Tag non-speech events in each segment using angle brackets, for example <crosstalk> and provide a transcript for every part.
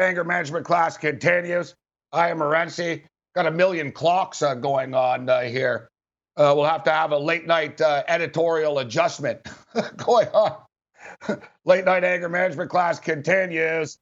Anger management class continues. I am Morency. Got a million clocks uh, going on uh, here. Uh, we'll have to have a late night uh, editorial adjustment <laughs> going on. <laughs> late night anger management class continues.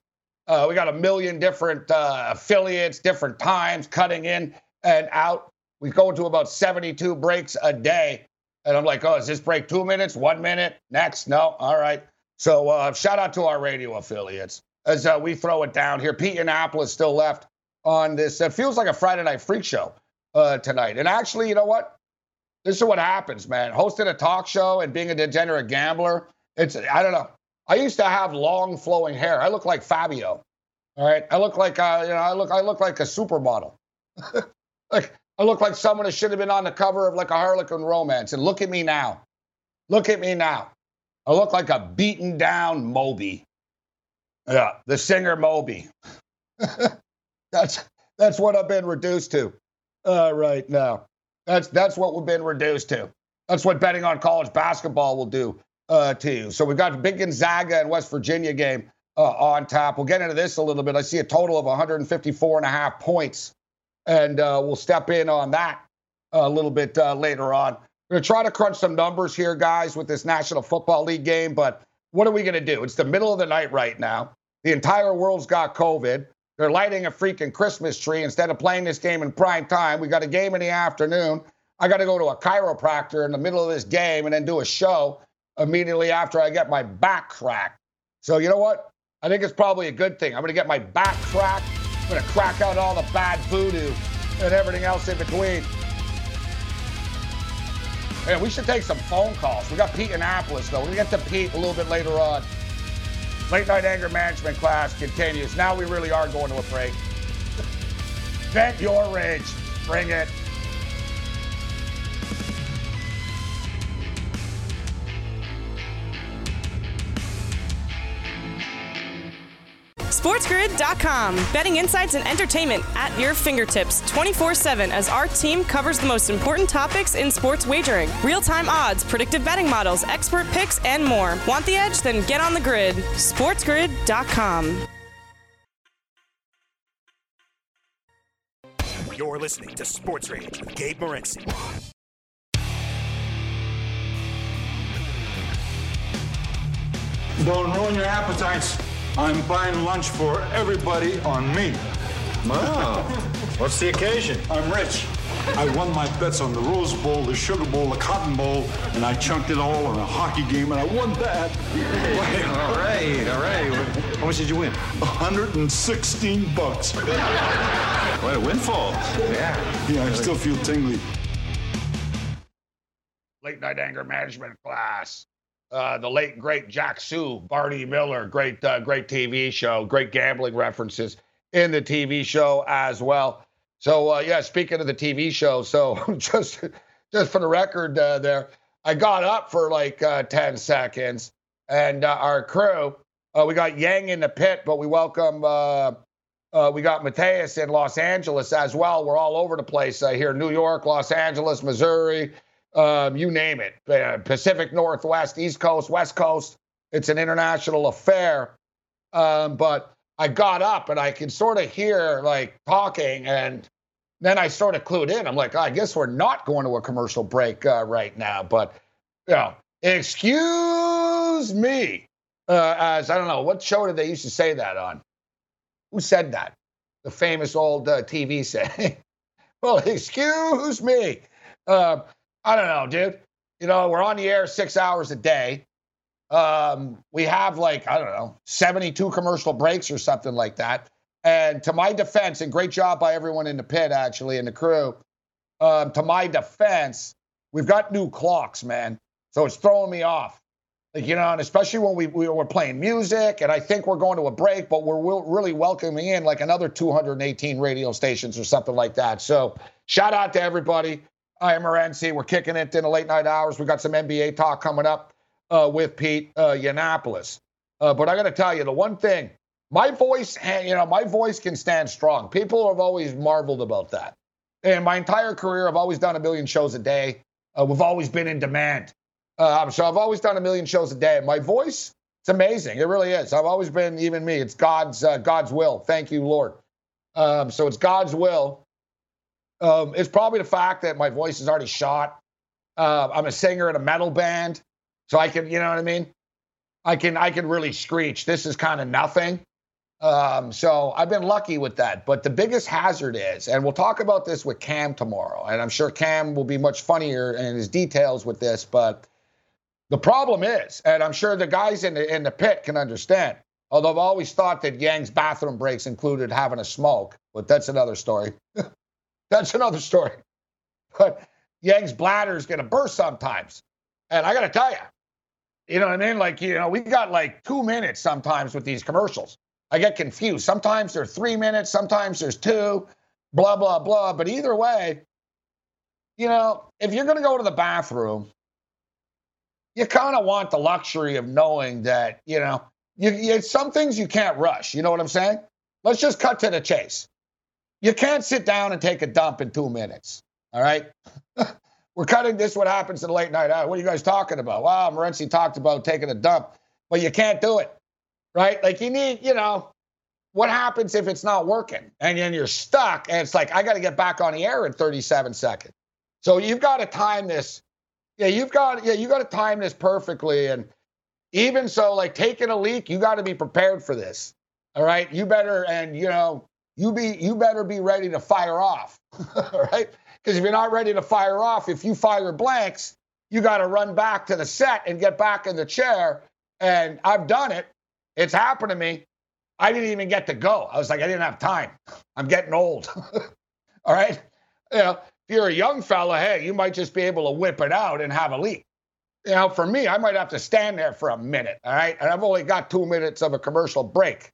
Uh, we got a million different uh, affiliates, different times, cutting in and out. We go to about 72 breaks a day. And I'm like, oh, is this break two minutes, one minute, next? No. All right. So shout out to our radio affiliates as uh, we throw it down here. Pete Yannopolous still left on this. It feels like a Friday night freak show uh, tonight. And actually, you know what? This is what happens, man. Hosting a talk show and being a degenerate gambler. It's I don't know. I used to have long flowing hair. I look like Fabio. All right. I look like uh, you know, I look I look like a supermodel. <laughs> like I look like someone who should have been on the cover of like a Harlequin romance. And look at me now. Look at me now. I look like a beaten down Moby. Yeah, the singer Moby. <laughs> that's that's what I've been reduced to uh, right now. That's that's what we've been reduced to. That's what betting on college basketball will do uh, to you. So we've got big Gonzaga and West Virginia game uh, on top. We'll get into this a little bit. I see a total of 154 and a half points, and uh, we'll step in on that a little bit uh, later on. We're to try to crunch some numbers here, guys, with this National Football League game. But what are we going to do? It's the middle of the night right now. The entire world's got COVID. They're lighting a freaking Christmas tree instead of playing this game in prime time. We got a game in the afternoon. I got to go to a chiropractor in the middle of this game and then do a show immediately after I get my back cracked. So, you know what? I think it's probably a good thing. I'm going to get my back cracked. I'm going to crack out all the bad voodoo and everything else in between. Man, we should take some phone calls. We got Pete Yannopolous, though. To get to Pete a little bit later on. Late night anger management class continues. Now we really are going to a break. Vent your rage. Bring it. SportsGrid.com. Betting insights and entertainment at your fingertips 24 7 as our team covers the most important topics in sports wagering real time odds, predictive betting models, expert picks, and more. Want the edge? Then get on the grid. SportsGrid.com. You're listening to Sports Rage with Gabe Morency. Don't ruin your appetites. I'm buying lunch for everybody on me. Oh, what's the occasion? I'm rich. I won my bets on the Rose Bowl, the Sugar Bowl, the Cotton Bowl, and I chunked it all on a hockey game, and I won that. all right, all right. How much did you win? 116 bucks. What a windfall. Yeah. Yeah, I still feel tingly. Late night anger management class. Uh, the late great Jack Soo, Barney Miller, great uh, great TV show, great gambling references in the TV show as well. So uh, yeah, speaking of the TV show, so <laughs> just just for the record, uh, there I got up for like uh, ten seconds, and uh, our crew, we got Yang in the pit, but we welcome. we got Mateus in Los Angeles as well. We're all over the place here: New York, Los Angeles, Missouri, um, you name it, uh, Pacific Northwest, East Coast, West Coast. It's an international affair. Um, but I got up and I could sort of hear like talking, and then I sort of clued in. I'm like, I guess we're not going to a commercial break uh, right now. But you know, excuse me, uh, as I don't know what show did they used to say that on? Who said that? The famous old uh, TV <laughs> saying. well, excuse me. Uh, I don't know, dude. You know, we're on the air six hours a day. Um, we have like, I don't know, 72 commercial breaks or something like that. And to my defense, and great job by everyone in the pit, actually, and the crew. Um, to my defense, we've got new clocks, man. So it's throwing me off. Like, you know, and especially when we, we were playing music, and I think we're going to a break, but we're really welcoming in like another 218 radio stations or something like that. So shout out to everybody. I am Morency. We're kicking it in the late night hours. We got some NBA talk coming up uh, with Pete uh, Yannopolous. Uh, but I got to tell you, the one thing, my voice, you know, my voice can stand strong. People have always marveled about that. And my entire career, I've always done a million shows a day. Uh, we've always been in demand. Uh, so I've always done a million shows a day. My voice It's amazing. It really is. I've always been, even me. It's God's uh, God's will. Thank you, Lord. Um, so it's God's will. Um, it's probably the fact that my voice is already shot. Uh, I'm a singer in a metal band, so I can, you know what I mean. I can I can really screech. This is kind of nothing. Um, so I've been lucky with that. But the biggest hazard is, and we'll talk about this with Cam tomorrow, and I'm sure Cam will be much funnier in his details with this. But the problem is, and I'm sure the guys in the in the pit can understand. Although I've always thought that Yang's bathroom breaks included having a smoke, but that's another story. <laughs> that's another story. <laughs> But Yang's bladder is going to burst sometimes, and I got to tell you, you know what I mean? Like you know, we got like two minutes sometimes with these commercials. I get confused. Sometimes they're three minutes, sometimes there's two, blah, blah, blah. But either way, you know, if you're going to go to the bathroom, you kind of want the luxury of knowing that, you know, you, you, some things you can't rush. You know what I'm saying? Let's just cut to the chase. You can't sit down and take a dump in two minutes. All right. <laughs> We're cutting this. What happens in the late night? What are you guys talking about? Well, Morency talked about taking a dump, but you can't do it right? Like you need, you know, what happens if it's not working and then you're stuck and it's like, I got to get back on the air in 37 seconds. So you've got to time this. Yeah, you've got, yeah, you got to time this perfectly. And even so, like taking a leak, you got to be prepared for this. All right. You better, and you know, you be, you better be ready to fire off. all <laughs> right. Because if you're not ready to fire off, if you fire blanks, you got to run back to the set and get back in the chair. And I've done it. It's happened to me. I didn't even get to go. I was like, I didn't have time. I'm getting old. <laughs> all right. You know, if you're a young fella, hey, you might just be able to whip it out and have a leak. You know, for me, I might have to stand there for a minute. All right. And I've only got two minutes of a commercial break.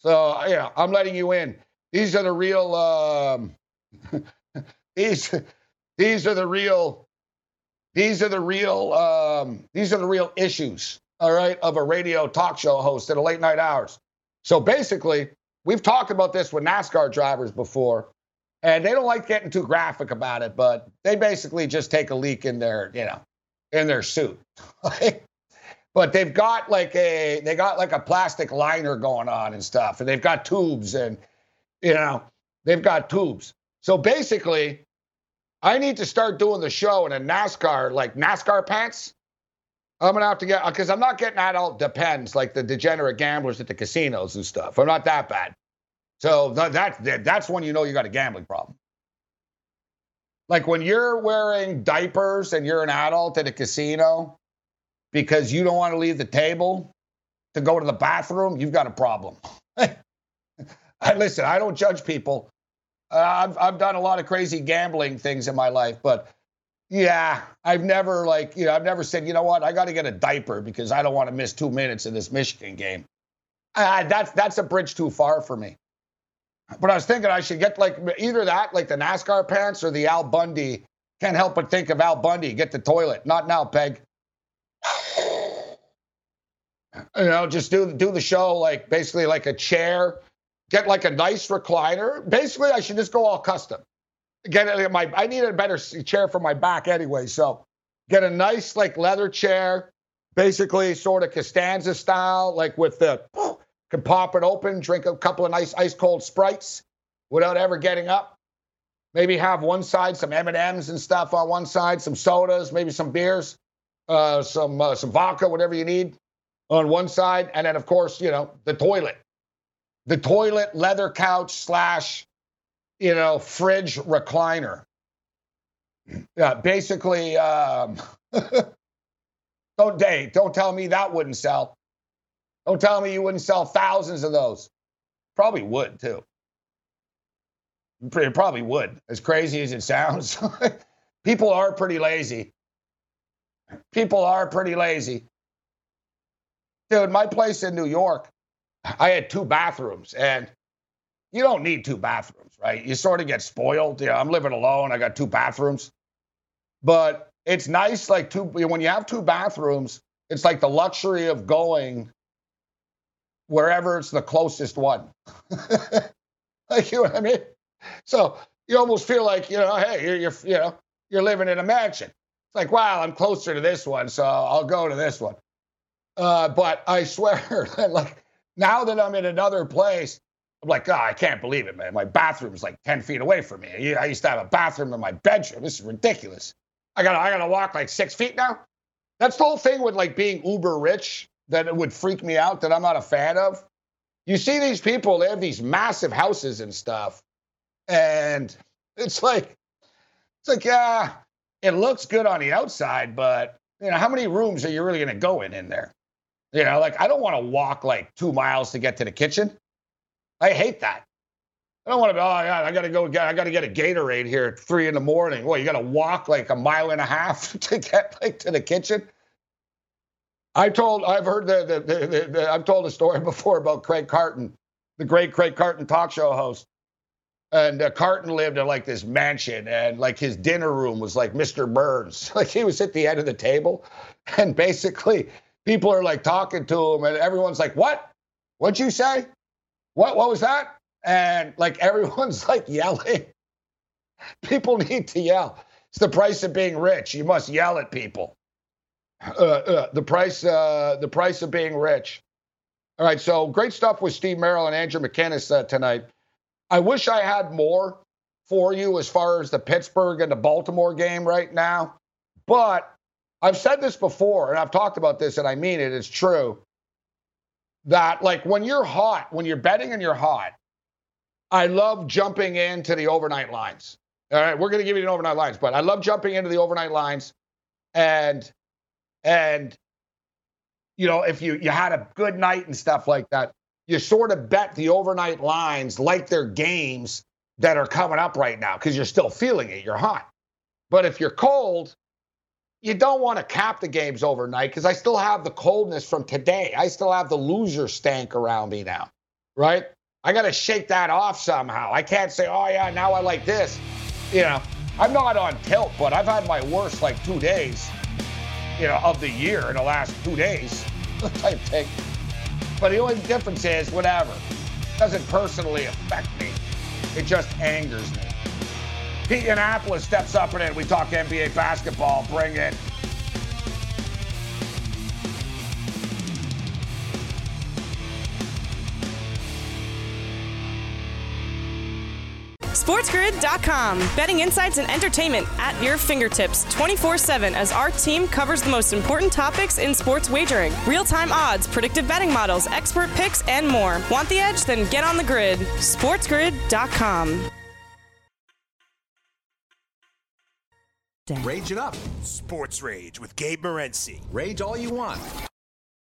So, you know, I'm letting you in. These are the real, um, <laughs> these, these are the real, these are the real, um, these are the real issues all right, of a radio talk show host at a late night hours. So basically, we've talked about this with NASCAR drivers before, and they don't like getting too graphic about it, but they basically just take a leak in their, you know, in their suit. <laughs> but they've got like a they got like a plastic liner going on and stuff, and they've got tubes and you know, they've got tubes. So basically, I need to start doing the show in a NASCAR like NASCAR pants I'm gonna have to get because I'm not getting adult depends like the degenerate gamblers at the casinos and stuff. I'm not that bad. So that, that that's when you know you got a gambling problem. Like when you're wearing diapers and you're an adult at a casino because you don't want to leave the table to go to the bathroom, you've got a problem. <laughs> I listen, I don't judge people. Uh, I've I've done a lot of crazy gambling things in my life, but yeah, I've never like you know I've never said you know what I got to get a diaper because I don't want to miss two minutes of this Michigan game. Uh, that's that's a bridge too far for me. But I was thinking I should get like either that, like the NASCAR pants, or the Al Bundy. Can't help but think of Al Bundy. Get the toilet. Not now, Peg. <sighs> you know, just do do the show like basically like a chair. Get like a nice recliner. Basically, I should just go all custom get my I need a better chair for my back anyway. So get a nice like leather chair, basically sort of Costanza style, like with the <gasps> can pop it open, drink a couple of nice ice cold sprites without ever getting up. Maybe have one side some M and M's and stuff on one side, some sodas, maybe some beers, uh, some uh, some vodka, whatever you need on one side, and then of course you know the toilet, the toilet leather couch slash you know, fridge recliner. Yeah, basically, um, <laughs> don't date. Don't tell me that wouldn't sell. Don't tell me you wouldn't sell thousands of those. Probably would too. It probably would. As crazy as it sounds, <laughs> people are pretty lazy. People are pretty lazy. Dude, my place in New York, I had two bathrooms, and you don't need two bathrooms right? You sort of get spoiled. Yeah, I'm living alone. I got two bathrooms. But it's nice, like two when you have two bathrooms, it's like the luxury of going wherever it's the closest one. <laughs> like you know what I mean? So you almost feel like, you know, hey, you're, you're you know, you're living in a mansion. It's like, wow, I'm closer to this one, so I'll go to this one. Uh, but I swear, <laughs> like now that I'm in another place, I'm like, oh, I can't believe it, man. My bathroom is like 10 feet away from me. I used to have a bathroom in my bedroom. This is ridiculous. I gotta, I gotta walk like six feet now. That's the whole thing with like being uber rich that it would freak me out that I'm not a fan of. You see these people, they have these massive houses and stuff. And it's like, it's like, yeah, it looks good on the outside, but you know, how many rooms are you really gonna go in in there? You know, like I don't want to walk like two miles to get to the kitchen. I hate that. I don't want to be, oh, yeah, I got to go get, I got to get a Gatorade here at three in the morning. Well, you got to walk like a mile and a half <laughs> to get like to the kitchen. I told, I've heard the, the, the, the, I've told a story <laughs> before about Craig Carton, the great Craig Carton talk show host. And uh, Carton lived in like this mansion, and like his dinner room was like Mr. Burns. <laughs> Like he was at the end of the table, and basically people are like talking to him, and everyone's like, "What? What'd you say? What? What was that?" And like <laughs> everyone's like yelling. People need to yell. It's the price of being rich. You must yell at people. Uh, uh, the price, uh, the price of being rich. All right, so great stuff with Steve Merrill and Andrew McKinnis uh, tonight. I wish I had more for you as far as the Pittsburgh and the Baltimore game right now, but I've said this before, and I've talked about this, and I mean it. It's true that like when you're hot, when you're betting and you're hot, I love jumping into the overnight lines. All right, we're going to give you an overnight lines, but I love jumping into the overnight lines, and and you know if you you had a good night and stuff like that, you sort of bet the overnight lines like they're games that are coming up right now because you're still feeling it. You're hot, but if you're cold, you don't want to cap the games overnight because I still have the coldness from today. I still have the loser stank around me now, right? I got to shake that off somehow. I can't say, oh, yeah, now I like this. You know, I'm not on tilt, but I've had my worst like two days you know, of the year in the last two days <laughs> type thing. But the only difference is, whatever. It doesn't personally affect me. It just angers me. Pete Yannopolous steps up in it. We talk NBA basketball. Bring it. SportsGrid.com. Betting insights and entertainment at your fingertips 24 7 as our team covers the most important topics in sports wagering real time odds, predictive betting models, expert picks, and more. Want the edge? Then get on the grid. SportsGrid.com. Rage it up. Sports Rage with Gabe Morency. Rage all you want.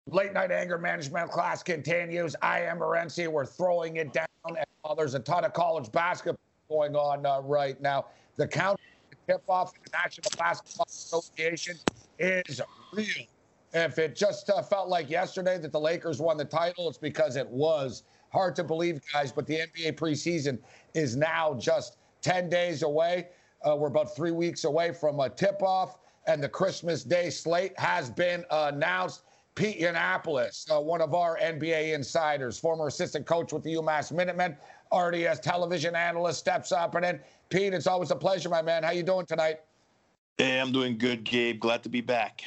Late night anger management class continues. I am Morency. We're throwing it down. Uh, there's a ton of college basketball going on uh, right now. The count tip off the National Basketball Association is real. If it just uh, felt like yesterday that the Lakers won the title, it's because it was. Hard to believe, guys, but the NBA preseason is now just 10 days away. Uh, we're about three weeks away from a tip off, and the Christmas Day slate has been announced. Pete Yannopolous, uh, one of our NBA insiders, former assistant coach with the UMass Minutemen, RDS television analyst, steps up. And then, Pete, it's always a pleasure, my man. How you doing tonight? Hey, I'm doing good, Gabe. Glad to be back.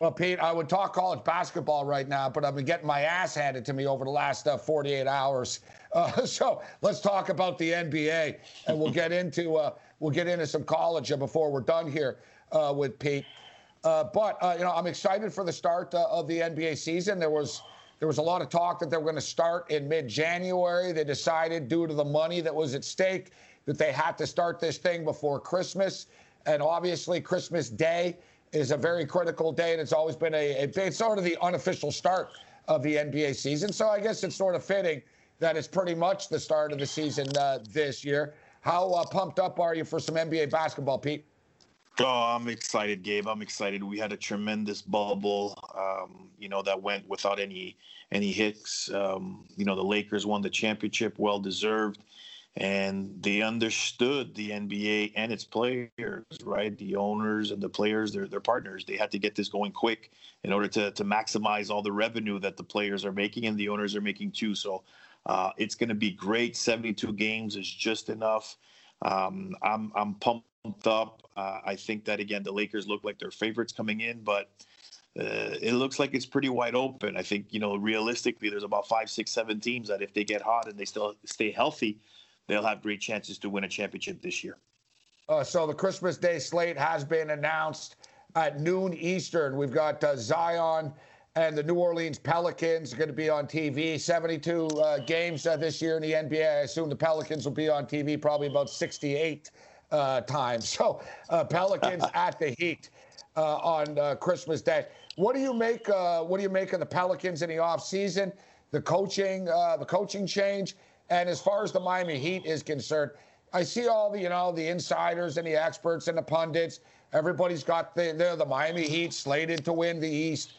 Well, Pete, I would talk college basketball right now, but I've been getting my ass handed to me over the last uh, 48 hours. Uh, <laughs> so let's talk about the NBA, and we'll get into uh, we'll get into some college uh, before we're done here uh, with Pete. Uh, but you know, I'm excited for the start of the NBA season. There was there was a lot of talk that they were going to start in mid January. They decided, due to the money that was at stake, that they had to start this thing before Christmas. And obviously, Christmas Day is a very critical day, and it's always been a, a it's sort of the unofficial start of the NBA season. So I guess it's sort of fitting that it's pretty much the start of the season uh, this year. How uh, pumped up are you for some NBA basketball, Pete? Oh, I'm excited, Gabe. I'm excited. We had a tremendous bubble, um, you know, that went without any any hicks. Um, you know, the Lakers won the championship, well deserved, and they understood the NBA and its players, right? The owners and the players, they're their partners. They had to get this going quick in order to to maximize all the revenue that the players are making and the owners are making too. So uh, it's going to be great. 72 games is just enough. Um, I'm I'm pumped up. Uh, I think that again, the Lakers look like they're favorites coming in, but uh, it looks like it's pretty wide open. I think you know realistically, there's about five, six, seven teams that if they get hot and they still stay healthy, they'll have great chances to win a championship this year. Uh, so the Christmas Day slate has been announced at noon Eastern. We've got uh, Zion and the New Orleans Pelicans are going to be on TV. 72 uh, games uh, this year in the NBA. I assume the Pelicans will be on TV probably about 68 uh, times. <laughs> So uh, Pelicans <laughs> at the Heat uh, on uh, Christmas Day. What do you make? what do you make of the Pelicans in the offseason? The coaching, the coaching change, and as far as the Miami Heat is concerned, I see all the you know the insiders and the experts and the pundits. Everybody's got the the Miami Heat slated to win the East.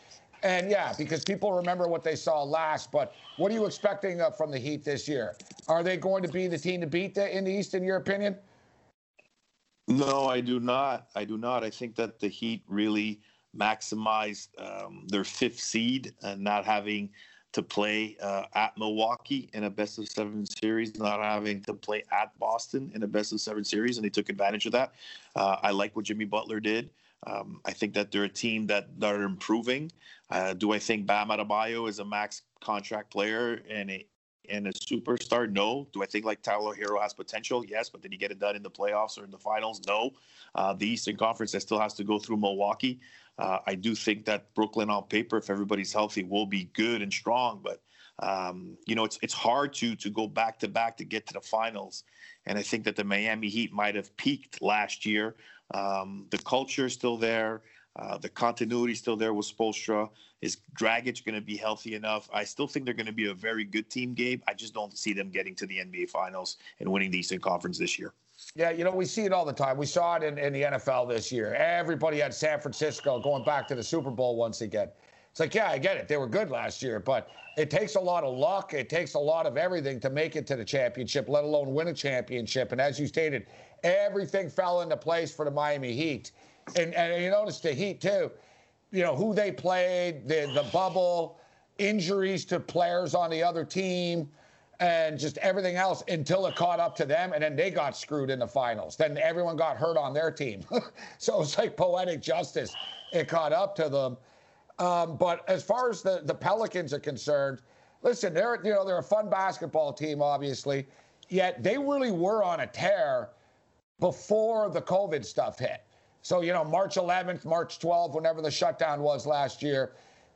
And yeah, because people remember what they saw last. But what are you expecting uh, from the Heat this year? Are they going to be the team to beat the, in the East, in your opinion? No, I do not. I do not. I think that the Heat really maximized um, their fifth seed and not having to play uh, at Milwaukee in a best of seven series, not having to play at Boston in a best of seven series, and they took advantage of that. Uh, I like what Jimmy Butler did. Um, I think that they're a team that, that are improving. Uh, do I think Bam Adebayo is a max contract player and a and a superstar? No. Do I think like Tyler Herro has potential? Yes, but did he get it done in the playoffs or in the finals? No. Uh, the Eastern Conference that still has to go through Milwaukee. Uh, I do think that Brooklyn on paper, if everybody's healthy, will be good and strong. But um, you know, it's it's hard to to go back to back to get to the finals. And I think that the Miami Heat might have peaked last year um, the culture is still there. Uh, the continuity is still there with Spoelstra. Is Dragic going to be healthy enough? I still think they're going to be a very good team, Gabe. I just don't see them getting to the NBA Finals and winning the Eastern Conference this year. Yeah, you know, we see it all the time. We saw it in, in the NFL this year. Everybody had San Francisco going back to the Super Bowl once again. It's like, yeah, I get it. They were good last year, but it takes a lot of luck. It takes a lot of everything to make it to the championship, let alone win a championship. And as you stated, everything fell into place for the Miami Heat. And, and you notice the Heat, too, you know, who they played, the, the bubble, injuries to players on the other team, and just everything else until it caught up to them. And then they got screwed in the finals. Then everyone got hurt on their team. <laughs> so it's like poetic justice. It caught up to them. Um, but as far as the, the Pelicans are concerned, listen, they're you know they're a fun basketball team, obviously. Yet they really were on a tear before the COVID stuff hit. So, you know, March 11th, March 12th, whenever the shutdown was last year,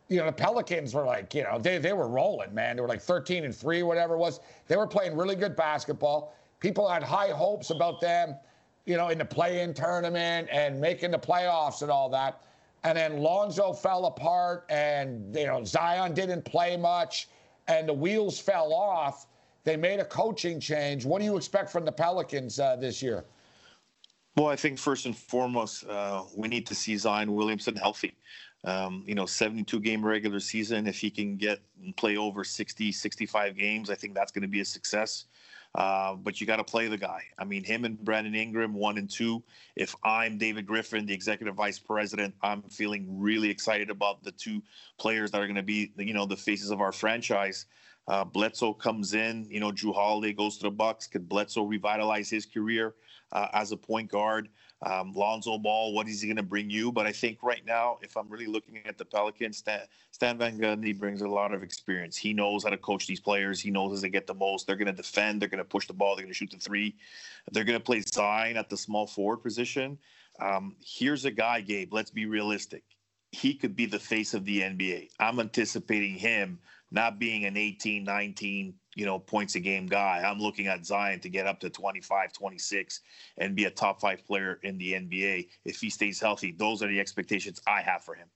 you know, the Pelicans were like, you know, they, they were rolling, man. They were like 13 and 3, whatever it was. They were playing really good basketball. People had high hopes about them, you know, in the play in tournament and making the playoffs and all that. And then Lonzo fell apart and, you know, Zion didn't play much and the wheels fell off. They made a coaching change. What do you expect from the Pelicans uh, this year? Well, I think first and foremost, uh, we need to see Zion Williamson healthy. Um, you know, 72 game regular season. If he can get and play over 60, 65 games, I think that's going to be a success. Uh, but you got to play the guy. I mean, him and Brandon Ingram, one and two. If I'm David Griffin, the executive vice president, I'm feeling really excited about the two players that are going to be, you know, the faces of our franchise. Uh, Bledsoe comes in, you know, Jrue Holiday goes to the Bucks. Could Bledsoe revitalize his career? uh, as a point guard. Um, Lonzo Ball, what is he going to bring you? But I think right now, if I'm really looking at the Pelicans, Stan, Stan Van Gundy brings a lot of experience. He knows how to coach these players. He knows as they get the most. They're going to defend. They're going to push the ball. They're going to shoot the three. They're going to play Zion at the small forward position. Um, here's a guy, Gabe. Let's be realistic. He could be the face of the NBA. I'm anticipating him not being an 18, 19, you know, points a game guy. I'm looking at Zion to get up to 25, 26 and be a top five player in the NBA if he stays healthy. Those are the expectations I have for him.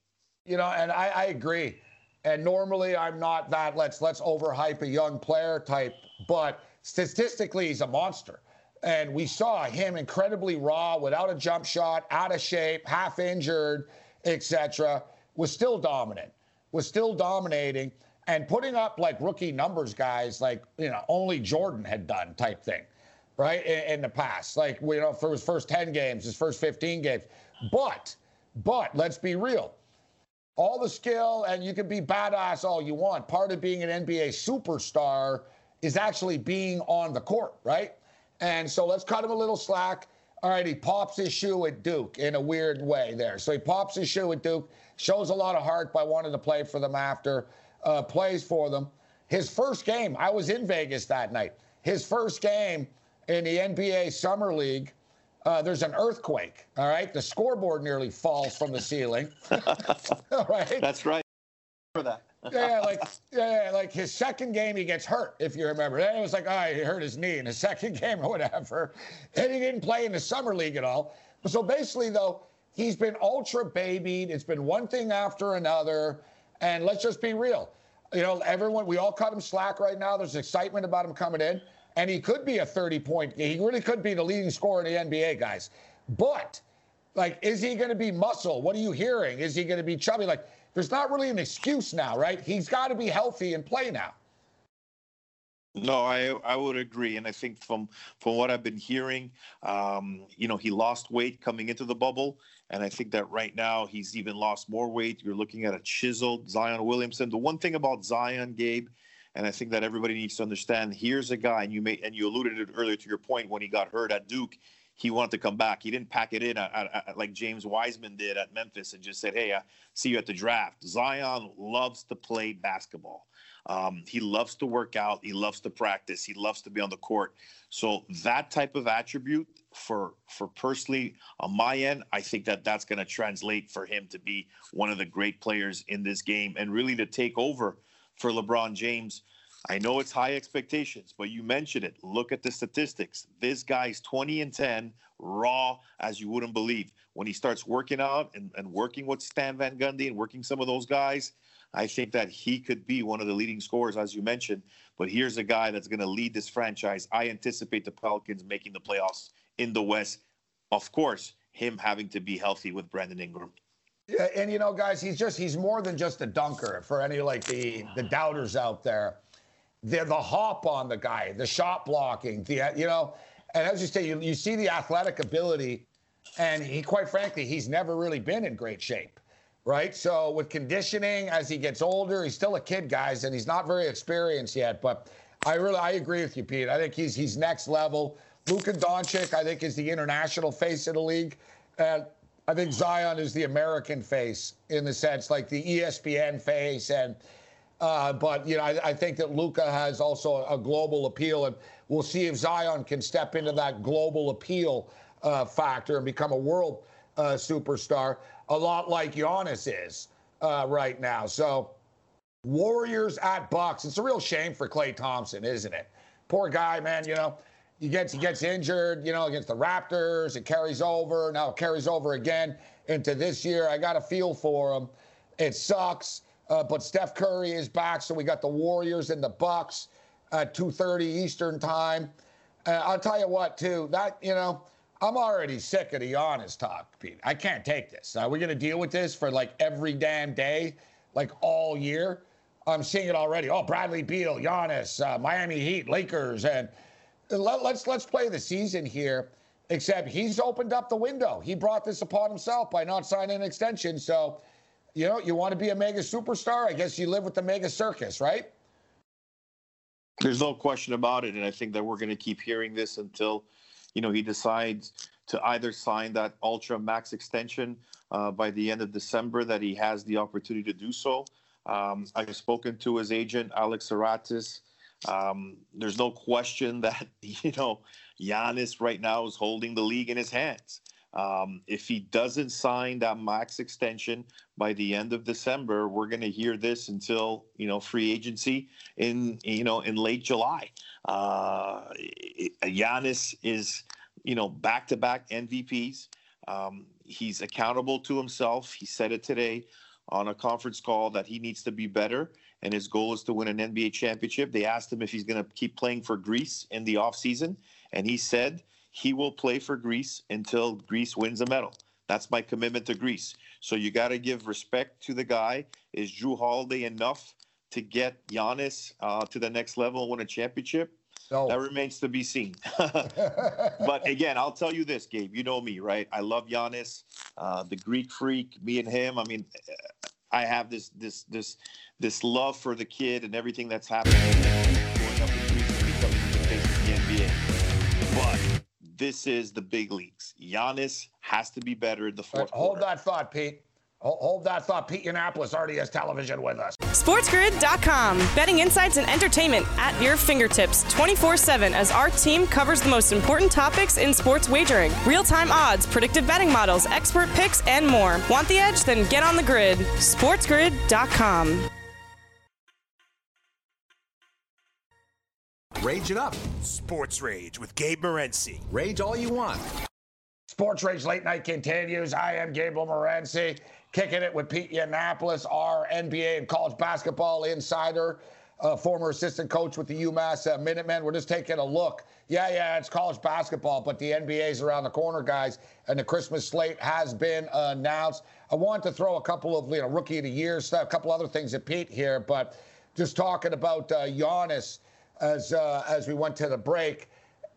You know, and I, I agree. And normally I'm not that let's let's overhype a young player type, but statistically he's a monster. And we saw him incredibly raw, without a jump shot, out of shape, half injured, etc. Was still dominant. Was still dominating and putting up like rookie numbers, guys, like you know only Jordan had done type thing, right? In, in, the past, like you know for his first ten games, his first fifteen games. But, but let's be real. All the skill, and you can be badass all you want. Part of being an NBA superstar is actually being on the court, right? And so let's cut him a little slack. All right, he pops his shoe at Duke in a weird way there. So he pops his shoe at Duke, shows a lot of heart by wanting to play for them after, uh, plays for them. His first game, I was in Vegas that night. His first game in the NBA Summer League, uh, there's an earthquake. All right, the scoreboard nearly falls from the ceiling. <laughs> <laughs> all right, That's right. For that. yeah, <laughs> like yeah, like his second game he gets hurt, if you remember. Then it was like, oh, he hurt his knee in his second game or whatever. And he didn't play in the summer league at all. So basically, though, he's been ultra babied. It's been one thing after another. And let's just be real. You know, everyone, we all cut him slack right now. There's excitement about him coming in. And he could be a 30 point, he really could be the leading scorer in the NBA, guys. But, like, is he going to be muscle? What are you hearing? Is he going to be chubby? Like, there's not really an excuse now, right? He's got to be healthy and play now. No, I I would agree, and I think from from what I've been hearing, um, you know, he lost weight coming into the bubble, and I think that right now he's even lost more weight. You're looking at a chiseled Zion Williamson. The one thing about Zion, Gabe, and I think that everybody needs to understand: here's a guy, and you may and you alluded it earlier to your point when he got hurt at Duke. He wanted to come back. He didn't pack it in at, at, at, like James Wiseman did at Memphis and just said, "Hey, see you at the draft." Zion loves to play basketball. Um, he loves to work out. He loves to practice. He loves to be on the court. So that type of attribute for for personally on my end, I think that that's going to translate for him to be one of the great players in this game and really to take over for LeBron James. I know it's high expectations, but you mentioned it. Look at the statistics. This guy's 20 and 10, raw as you wouldn't believe. When he starts working out and, and working with Stan Van Gundy and working some of those guys, I think that he could be one of the leading scorers, as you mentioned. But here's a guy that's going to lead this franchise. I anticipate the Pelicans making the playoffs in the West. Of course, him having to be healthy with Brandon Ingram. Yeah, and you know, guys, he's just he's more than just a dunker for any like the the <sighs> doubters out there. They're the hop on the guy, the shot blocking, the you know, and as you say, you, you see the athletic ability, and he quite frankly, he's never really been in great shape right? So with conditioning, as he gets older, he's still a kid, guys, and he's not very experienced yet. But I really, I agree with you, Pete. I think he's he's next level. Luka Doncic, I think, is the international face of the league. And I think Zion is the American face in the sense like the ESPN face. And uh, but you know, I, I think that Luka has also a global appeal, and we'll see if Zion can step into that global appeal uh, factor and become a world uh, superstar a lot like Giannis is uh, right now. So, Warriors at Bucks. It's a real shame for Klay Thompson, isn't it? Poor guy, man. You know, he gets he gets injured. You know, against the Raptors, it carries over. Now it carries over again into this year. I got a feel for him. It sucks, uh, but Steph Curry is back, so we got the Warriors and the Bucks at 2:30 Eastern time. Uh, I'll tell you what, too. That you know I'm already sick of the Giannis talk, Pete. I can't take this. Are we going to deal with this for like every damn day, like all year? I'm seeing it already. Oh, Bradley Beal, Giannis, uh, Miami Heat, Lakers, and let, let's let's play the season here. Except he's opened up the window. He brought this upon himself by not signing an extension. So, you know, you want to be a mega superstar? I guess you live with the mega circus, right? There's no question about it, and I think that we're going to keep hearing this until you know, he decides to either sign that ultra max extension uh, by the end of December, that he has the opportunity to do so. Um, I've spoken to his agent, Alex Saratsis. Um, there's no question <laughs> that, you know, Giannis right now is holding the league in his hands. Um, if he doesn't sign that max extension by the end of December, we're going to hear this until you know free agency in you know in late July. Uh, Giannis is, you know, back-to-back MVPs. Um, he's accountable to himself. He said it today on a conference call that he needs to be better, and his goal is to win an NBA championship. They asked him if he's going to keep playing for Greece in the offseason, and he said he will play for Greece until Greece wins a medal. That's my commitment to Greece. So you got to give respect to the guy. Is Jrue Holiday enough to get Giannis uh, to the next level and win a championship? No. That remains to be seen. <laughs> but again, I'll tell you this, Gabe. You know me, right? I love Giannis, uh, the Greek freak. Me and him. I mean, I have this this this this love for the kid and everything that's happening going up in Greece and becoming the face of the NBA. But this is the big leagues. Giannis has to be better in the fourth. Hold quarter. that thought, Pete. Hold that thought. Pete Yannopolous already has television with us. SportsGrid.com. Betting insights and entertainment at your fingertips 24 7 as our team covers the most important topics in sports wagering real time odds, predictive betting models, expert picks, and more. Want the edge? Then get on the grid. SportsGrid.com. Rage it up. Sports Rage with Gabe Morency. Rage all you want. Sports Rage Late Night continues. I am Gabe Morency, kicking it with Pete Yannopolous, our NBA and college basketball insider, uh, former assistant coach with the UMass uh, Minutemen. We're just taking a look. Yeah, yeah, it's college basketball, but the NBA's around the corner, guys, and the Christmas slate has been announced. I want to throw a couple of you know rookie of the year stuff, a couple other things at Pete here, but just talking about uh, Giannis as uh, as we went to the break.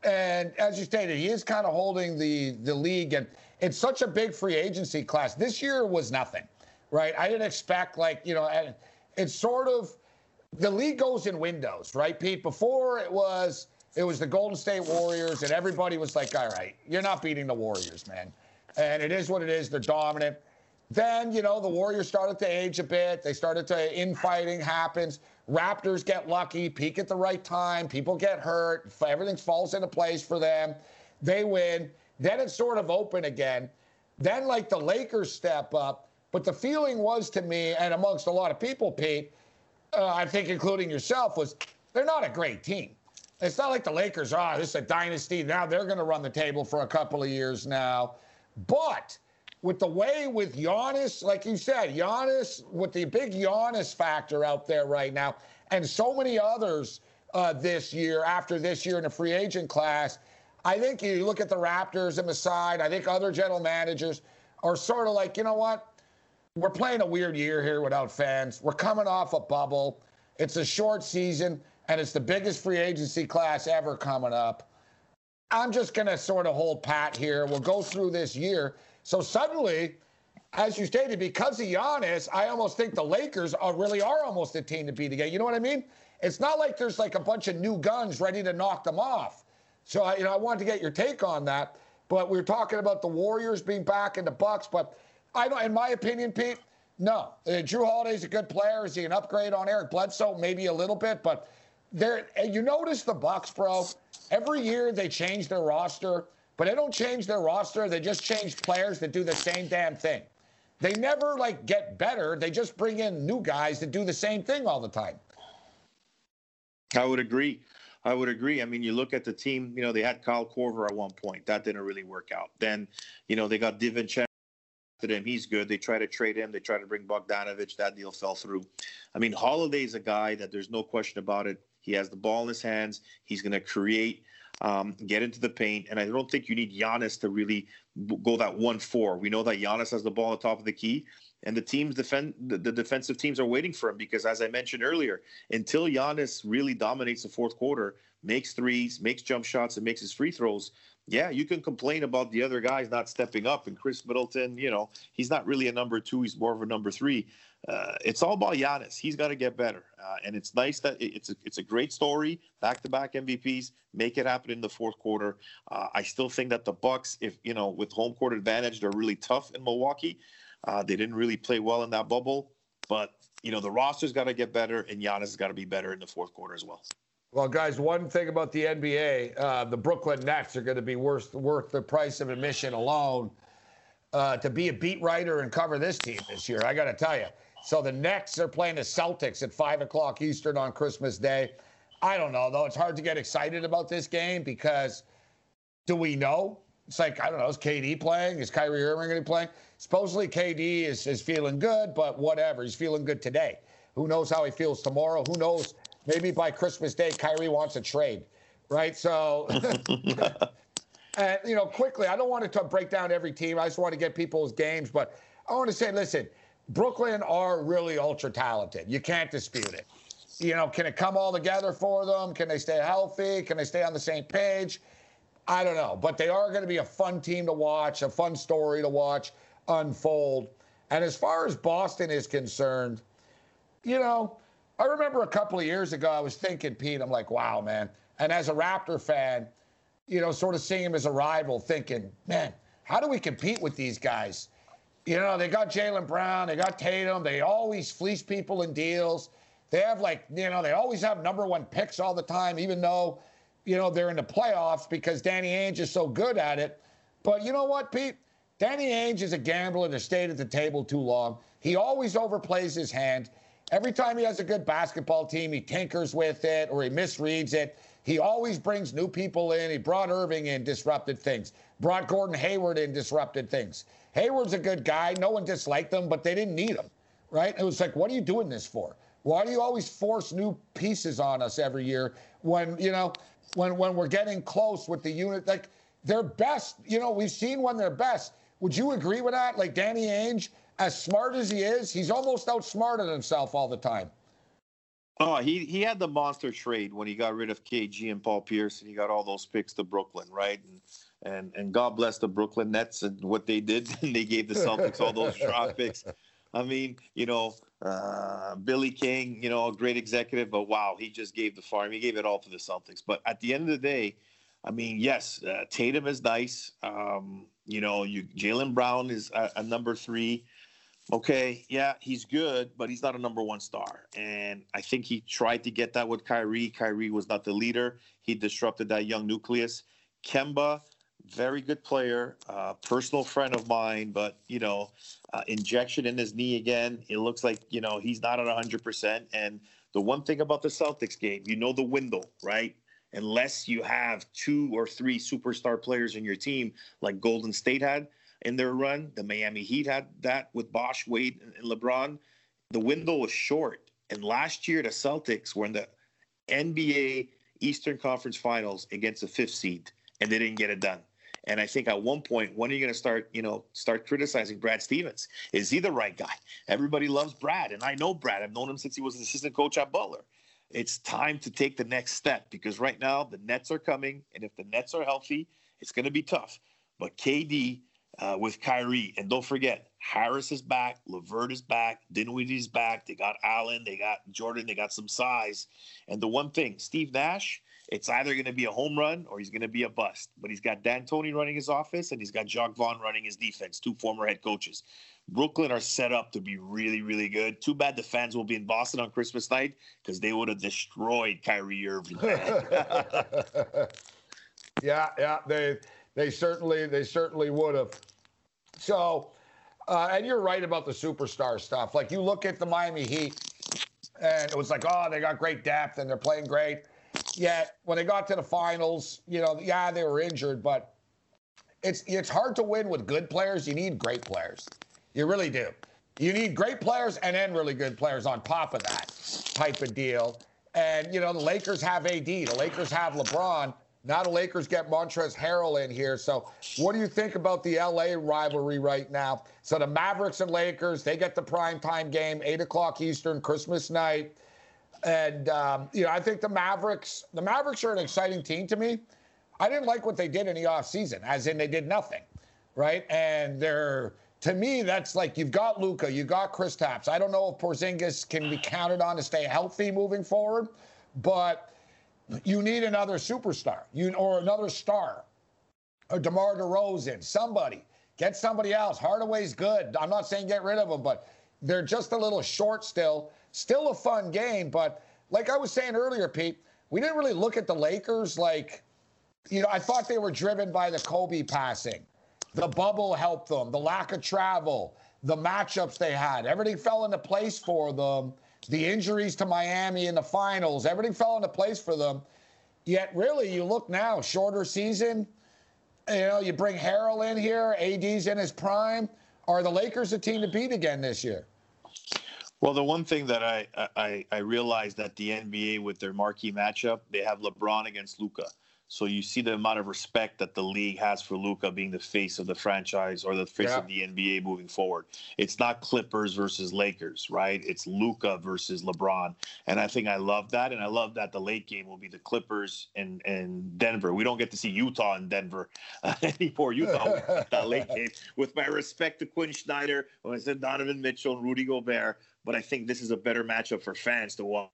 And as you stated, he is kind of holding the the league, and it's such a big free agency class. This year was nothing, right? I didn't expect like you know, and it's sort of the league goes in windows, right, Pete? Before it was it was the Golden State Warriors, and everybody was like, all right, you're not beating the Warriors, man. And it is what it is. They're dominant. Then, you know, the Warriors started to age a bit. They started to infighting happens. Raptors get lucky, peak at the right time. People get hurt. Everything falls into place for them. They win. Then it's sort of open again. Then, like the Lakers step up. But the feeling was to me, and amongst a lot of people, Pete, uh, I think including yourself, was they're not a great team. It's not like the Lakers are, oh, this is a dynasty. Now they're going to run the table for a couple of years now. But with the way with Giannis, like you said, Giannis, with the big Giannis factor out there right now, and so many others uh, this year, after this year in the free agent class, I think you look at the Raptors and the side, I think other general managers are sort of like, you know what? We're playing a weird year here without fans. We're coming off a bubble. It's a short season, and it's the biggest free agency class ever coming up. I'm just going to sort of hold pat here. We'll go through this year. So suddenly, as you stated, because of Giannis, I almost think the Lakers are really are almost a team to beat again. You know what I mean? It's not like there's like a bunch of new guns ready to knock them off. So I, you know, I wanted to get your take on that. But we are talking about the Warriors being back in the Bucks. But I don't, in my opinion, Pete, no. Uh, Jrue Holiday's a good player. Is he an upgrade on Eric Bledsoe? Maybe a little bit, but there. You notice the Bucks, bro. Every year they change their roster. But they don't change their roster. They just change players that do the same damn thing. They never like get better. They just bring in new guys that do the same thing all the time. I would agree. I would agree. I mean, you look at the team, you know, they had Kyle Korver at one point. That didn't really work out. Then, you know, they got DiVincenzo to him. He's good. They try to trade him. They try to bring Bogdanovich. That deal fell through. I mean, Holiday's a guy that there's no question about it. He has the ball in his hands. He's going to create um, get into the paint. And I don't think you need Giannis to really go that one four. We know that Giannis has the ball on top of the key, and the teams defend the, the defensive teams are waiting for him because, as I mentioned earlier, until Giannis really dominates the fourth quarter, makes threes, makes jump shots, and makes his free throws. Yeah, you can complain about the other guys not stepping up, and Khris Middleton. You know, he's not really a number two; he's more of a number three uh, it's all about Giannis. He's got to get better, uh, and it's nice that it's a, it's a great story. Back-to-back MVPs make it happen in the fourth quarter. Uh, I still think that the Bucks, if you know, with home court advantage, they're really tough in Milwaukee. Uh, they didn't really play well in that bubble, but you know the roster's got to get better, and Giannis has got to be better in the fourth quarter as well. Well, guys, one thing about the NBA, uh, the Brooklyn Nets are going to be worth worth the price of admission alone. Uh, to be a beat writer and cover this team this year, I got to tell you. So the Nets are playing the Celtics at five o'clock Eastern on Christmas Day. I don't know though. It's hard to get excited about this game because do we know? It's like I don't know. Is KD playing? Is Kyrie Irving going to be playing? Supposedly KD is is feeling good, but whatever. He's feeling good today. Who knows how he feels tomorrow? Who knows? Maybe by Christmas Day, Kyrie wants a trade, right? So. <laughs> and you know, quickly, I don't want to break down every team. I just want to get people's games, but I want to say, listen, Brooklyn are really ultra talented. You can't dispute it. You know, can it come all together for them? Can they stay healthy? Can they stay on the same page? I don't know, but they are going to be a fun team to watch, a fun story to watch unfold. And as far as Boston is concerned, you know, I remember a couple of years ago, I was thinking, Pete, I'm like, wow, man. And as a Raptor fan, you know, sort of seeing him as a rival, thinking, man, how do we compete with these guys? You know, they got Jaylen Brown, they got Tatum, they always fleece people in deals. They have like, you know, they always have number one picks all the time, even though, you know, they're in the playoffs because Danny Ainge is so good at it. But you know what, Pete? Danny Ainge is a gambler that stayed at the table too long. He always overplays his hand. Every time he has a good basketball team, he tinkers with it or he misreads it. He always brings new people in. He brought Irving in, disrupted things. Brought Gordon Hayward in, disrupted things. Hayward's a good guy. No one disliked him, but they didn't need him, right? It was like, what are you doing this for? Why do you always force new pieces on us every year when, you know, when when we're getting close with the unit? Like their best, you know, we've seen when they're best. Would you agree with that? Like Danny Ainge, as smart as he is, he's almost outsmarted himself all the time. Oh, he he had the monster trade when he got rid of KG and Paul Pierce, and he got all those picks to Brooklyn, right? And and and God bless the Brooklyn Nets and what they did. And <laughs> they gave the Celtics all those draft picks. I mean, you know, uh, Billy King, you know, a great executive, but wow, he just gave the farm. He gave it all to the Celtics. But at the end of the day, I mean, yes, uh, Tatum is nice. Um, you know, you Jaylen Brown is a, a, number three. Okay, yeah, he's good, but he's not a number one star. And I think he tried to get that with Kyrie. Kyrie was not the leader. He disrupted that young nucleus. Kemba, very good player, uh, personal friend of mine, but you know, uh, injection in his knee again. It looks like you know he's not at hundred percent. And the one thing about the Celtics game, you know the window, right? Unless you have two or three superstar players in your team, like Golden State had in their run, the Miami Heat had that with Bosh, Wade, and LeBron. The window was short. And last year, the Celtics were in the NBA Eastern Conference Finals against the fifth seed, and they didn't get it done. And I think at one point, when are you going to start, you know, start criticizing Brad Stevens? Is he the right guy? Everybody loves Brad, and I know Brad. I've known him since he was an assistant coach at Butler. It's time to take the next step because right now the Nets are coming, and if the Nets are healthy, it's going to be tough. But KD uh, with Kyrie, and don't forget, Harris is back, LeVert is back, Dinwiddie's back. They got Allen, they got Jordan, they got some size. And the one thing, Steve Nash it's either going to be a home run or he's going to be a bust. But he's got D'Antoni running his office and he's got Jacque Vaughn running his defense, two former head coaches. Brooklyn are set up to be really, really good. Too bad the fans will be in Boston on Christmas night because they would have destroyed Kyrie Irving. <laughs> yeah, yeah, they they certainly they certainly would have. So, uh, and you're right about the superstar stuff. Like you look at the Miami Heat, and it was like, oh, they got great depth and they're playing great. Yet when they got to the finals, you know, yeah, they were injured, but it's it's hard to win with good players. You need great players. You really do. You need great players and then really good players on top of that type of deal. And you know, the Lakers have AD, the Lakers have LeBron. Now the Lakers get Montrezl Harrell in here. So, what do you think about the LA rivalry right now? So the Mavericks and Lakers, they get the prime time game, eight o'clock Eastern, Christmas night. And um, you know, I think the Mavericks, the Mavericks are an exciting team to me. I didn't like what they did in the offseason, as in they did nothing, right? And they're to me, that's like you've got Luka, you got Chris Kristaps. I don't know if Porzingis can be counted on to stay healthy moving forward, but you need another superstar, you or another star, or DeMar DeRozan, somebody. Get somebody else. Hardaway's good. I'm not saying get rid of him, but they're just a little short still. Still a fun game, but like I was saying earlier, Pete, we didn't really look at the Lakers like, you know, I thought they were driven by the Kobe passing. The bubble helped them, the lack of travel, the matchups they had. Everything fell into place for them. The injuries to Miami in the finals, everything fell into place for them. Yet, really, you look now, shorter season. You know, you bring Harrell in here, AD's in his prime. Are the Lakers a team to beat again this year? Well, the one thing that I, I I realized that the NBA with their marquee matchup, they have LeBron against Luka. So you see the amount of respect that the league has for Luka being the face of the franchise or the face yeah. of the NBA moving forward. It's not Clippers versus Lakers, right? It's Luka versus LeBron. And I think I love that. And I love that the late game will be the Clippers and, and Denver. We don't get to see Utah and Denver uh, <laughs> anymore. Utah that late <laughs> game. With my respect to Quin Snyder, when I said Donovan Mitchell and Rudy Gobert, but I think this is a better matchup for fans to watch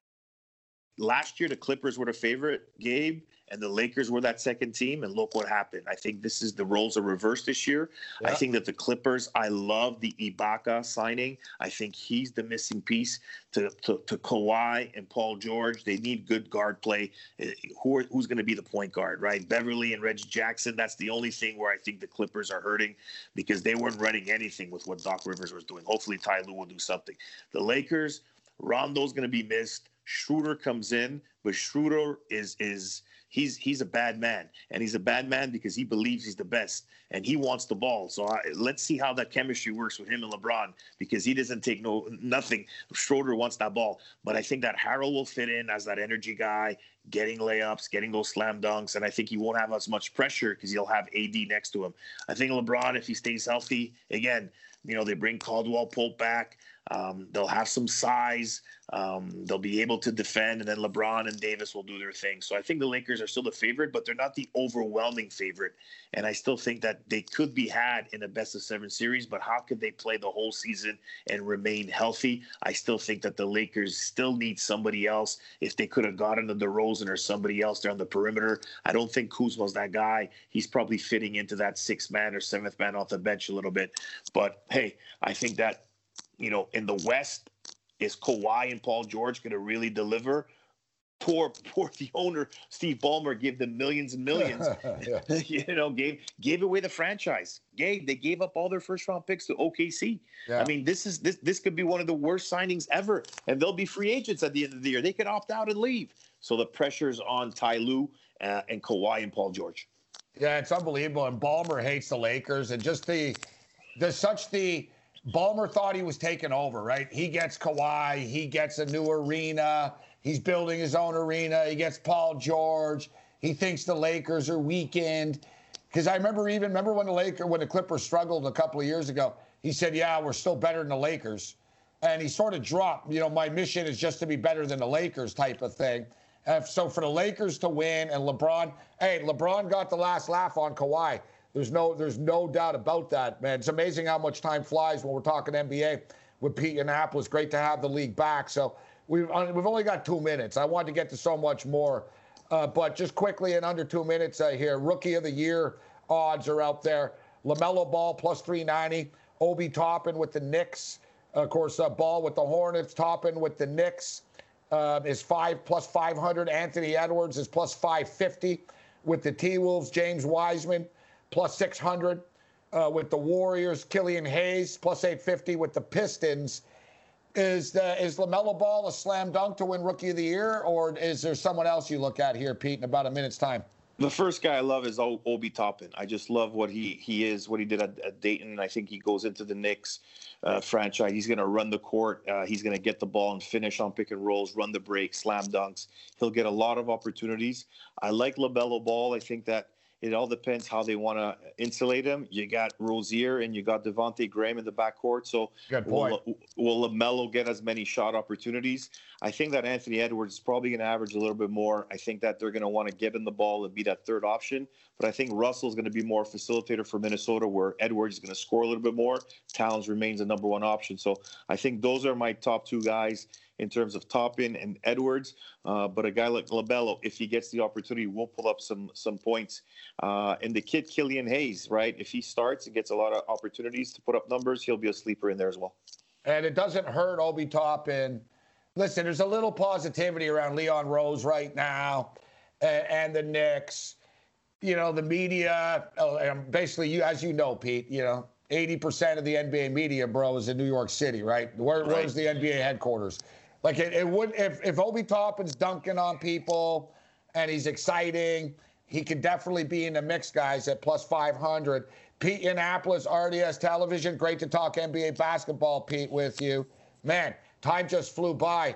last year the Clippers were the favorite, Gabe, and the Lakers were that second team. And look what happened. I think this is the roles are reversed this year. Yeah. I think that the Clippers, I love the Ibaka signing. I think he's the missing piece to, to, to Kawhi and Paul George. They need good guard play. Uh, who are, who's going to be the point guard, right? Beverley and Reggie Jackson. That's the only thing where I think the Clippers are hurting because they weren't running anything with what Doc Rivers was doing. Hopefully, Ty Lue will do something. The Lakers, Rondo's going to be missed. Schroeder comes in, but Schroeder is is he's he's a bad man, and he's a bad man because he believes he's the best and he wants the ball. So I, let's see how that chemistry works with him and LeBron because he doesn't take no nothing. Schroeder wants that ball, but I think that Harrell will fit in as that energy guy, getting layups, getting those slam dunks, and I think he won't have as much pressure because he'll have AD next to him. I think LeBron, if he stays healthy, again, you know they bring Caldwell Pope back. Um, they'll have some size. Um, they'll be able to defend, and then LeBron and Davis will do their thing. So I think the Lakers are still the favorite, but they're not the overwhelming favorite. And I still think that they could be had in a best of seven series, but how could they play the whole season and remain healthy? I still think that the Lakers still need somebody else. If they could have gotten the DeRozan or somebody else there on the perimeter, I don't think Kuzma's that guy. He's probably fitting into that sixth man or seventh man off the bench a little bit. But hey, I think that you know, in the West, is Kawhi and Paul George going to really deliver? Poor, <laughs> poor the owner, Steve Ballmer, gave them millions and millions. <laughs> <laughs> you know, gave gave away the franchise. Gave they gave up all their first round picks to OKC. Yeah. I mean, this is this this could be one of the worst signings ever, and they'll be free agents at the end of the year. They could opt out and leave. So the pressure's on Ty Lue uh, and Kawhi and Paul George. Yeah, it's unbelievable. And Ballmer hates the Lakers, and just the there's such the Ballmer thought he was taking over, right? He gets Kawhi, he gets a new arena, he's building his own arena, he gets Paul George, he thinks the Lakers are weakened. Because I remember even remember when the Lakers when the Clippers struggled a couple of years ago, he said, "Yeah, we're still better than the Lakers," and he sort of dropped. You know, my mission is just to be better than the Lakers, type of thing. And so for the Lakers to win and LeBron, hey, LeBron got the last laugh on Kawhi. There's no there's no doubt about that, man. It's amazing how much time flies when we're talking NBA with Pete Yannopolous. Great to have the league back. So we've we've only got two minutes. I wanted to get to so much more, uh, but just quickly in under two minutes uh, here, rookie of the year odds are out there. LaMelo Ball plus 390. Obi Toppin with the Knicks. Of course, uh, Ball with the Hornets. Toppin with the Knicks uh, is five plus 500. Anthony Edwards is plus 550 with the T Wolves. James Wiseman plus 600 uh, with the Warriors. Killian Hayes plus 850 with the Pistons. Is the, is Lamelo Ball a slam dunk to win Rookie of the Year, or is there someone else you look at here, Pete, in about a minute's time? The first guy I love is Obi Toppin. I just love what he he is, what he did at, at Dayton. I think he goes into the Knicks uh, franchise. He's going to run the court. Uh, he's going to get the ball and finish on pick and rolls, run the break, slam dunks. He'll get a lot of opportunities. I like LaMelo Ball. I think that it all depends how they want to insulate him. You got Rozier and you got Devonte Graham in the backcourt. So will, will LaMelo get as many shot opportunities? I think that Anthony Edwards is probably going to average a little bit more. I think that they're going to want to give him the ball and be that third option. But I think Russell's going to be more facilitator for Minnesota, where Edwards is going to score a little bit more. Towns remains the number one option. So I think those are my top two guys in terms of Toppin and Edwards. Uh, but a guy like LaMelo, if he gets the opportunity, will pull up some some points. Uh, and the kid Killian Hayes, right? If he starts and gets a lot of opportunities to put up numbers, he'll be a sleeper in there as well. And it doesn't hurt Obi Toppin. Listen, there's a little positivity around Leon Rose right now, and, and the Knicks. You know, the media, uh, basically, you as you know, Pete. You know, 80% of the NBA media, bro, is in New York City, right? Where, right. Where's the NBA headquarters? Like it, it would if if Obi Toppin's dunking on people and he's exciting, he could definitely be in the mix, guys, at plus 500. Pete Yannopolous, RDS Television. Great to talk NBA basketball, Pete, with you. Man, Time just flew by.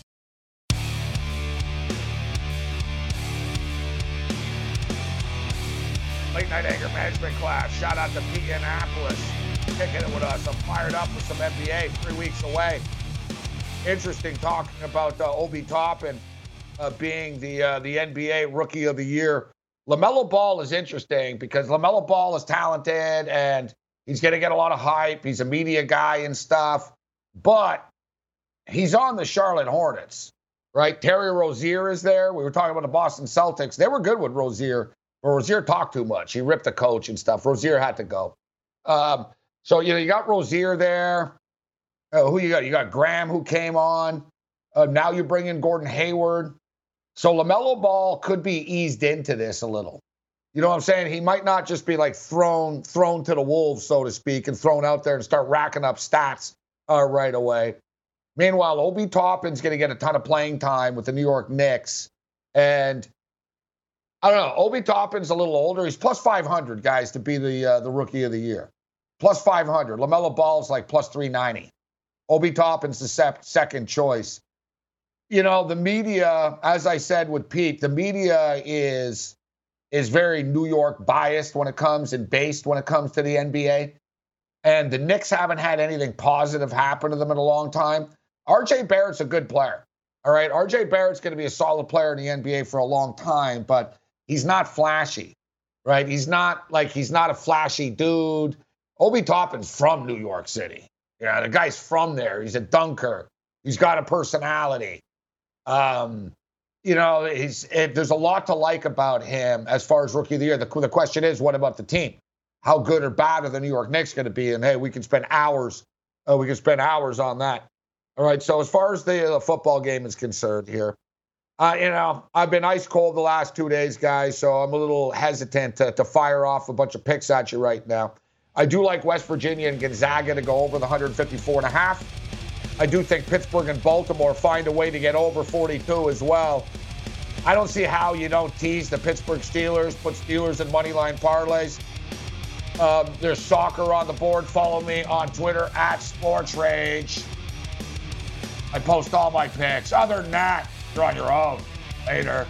Late Night Anger Management class. Shout out to Pete Yannopolous. kicking it with us. I'm fired up with some NBA three weeks away. Interesting talking about uh, Obi Toppin uh, being the uh, the NBA Rookie of the Year. LaMelo Ball is interesting because LaMelo Ball is talented and he's going to get a lot of hype. He's a media guy and stuff, but he's on the Charlotte Hornets, right? Terry Rozier is there. We were talking about the Boston Celtics. They were good with Rozier, Rozier talked too much. He ripped the coach and stuff. Rozier had to go. Um, so, you know, you got Rozier there. Uh, who you got? You got Graham who came on. Uh, now you bring in Gordon Hayward. So LaMelo Ball could be eased into this a little. You know what I'm saying? He might not just be like thrown thrown to the wolves, so to speak, and thrown out there and start racking up stats uh, right away. Meanwhile, Obi Toppin's going to get a ton of playing time with the New York Knicks, and I don't know. Obi Toppin's a little older. He's plus 500 guys to be the uh, the rookie of the year. Plus 500. LaMelo Ball's like plus 390. Obi Toppin's the sep- second choice. You know, the media, as I said with Pete, the media is is very New York biased when it comes and based when it comes to the NBA. And the Knicks haven't had anything positive happen to them in a long time. RJ Barrett's a good player. All right. RJ Barrett's going to be a solid player in the NBA for a long time, but he's not flashy, right? He's not like he's not a flashy dude. Obi Toppin's from New York City. Yeah, the guy's from there. He's a dunker. He's got a personality. Um, you know, he's it, there's a lot to like about him as far as rookie of the year. The, the question is, what about the team? How good or bad are the New York Knicks going to be? And hey, we can spend hours. Uh, we can spend hours on that. All right. So as far as the, the football game is concerned here, uh, you know, I've been ice cold the last two days, guys. So I'm a little hesitant to, to fire off a bunch of picks at you right now. I do like West Virginia and Gonzaga to go over the 154 and a half. I do think Pittsburgh and Baltimore find a way to get over 42 as well. I don't see how you don't tease the Pittsburgh Steelers, put Steelers in money line parlays. Um, there's soccer on the board. Follow me on Twitter at Sports Rage. I post all my picks. Other than that, you're on your own. Later.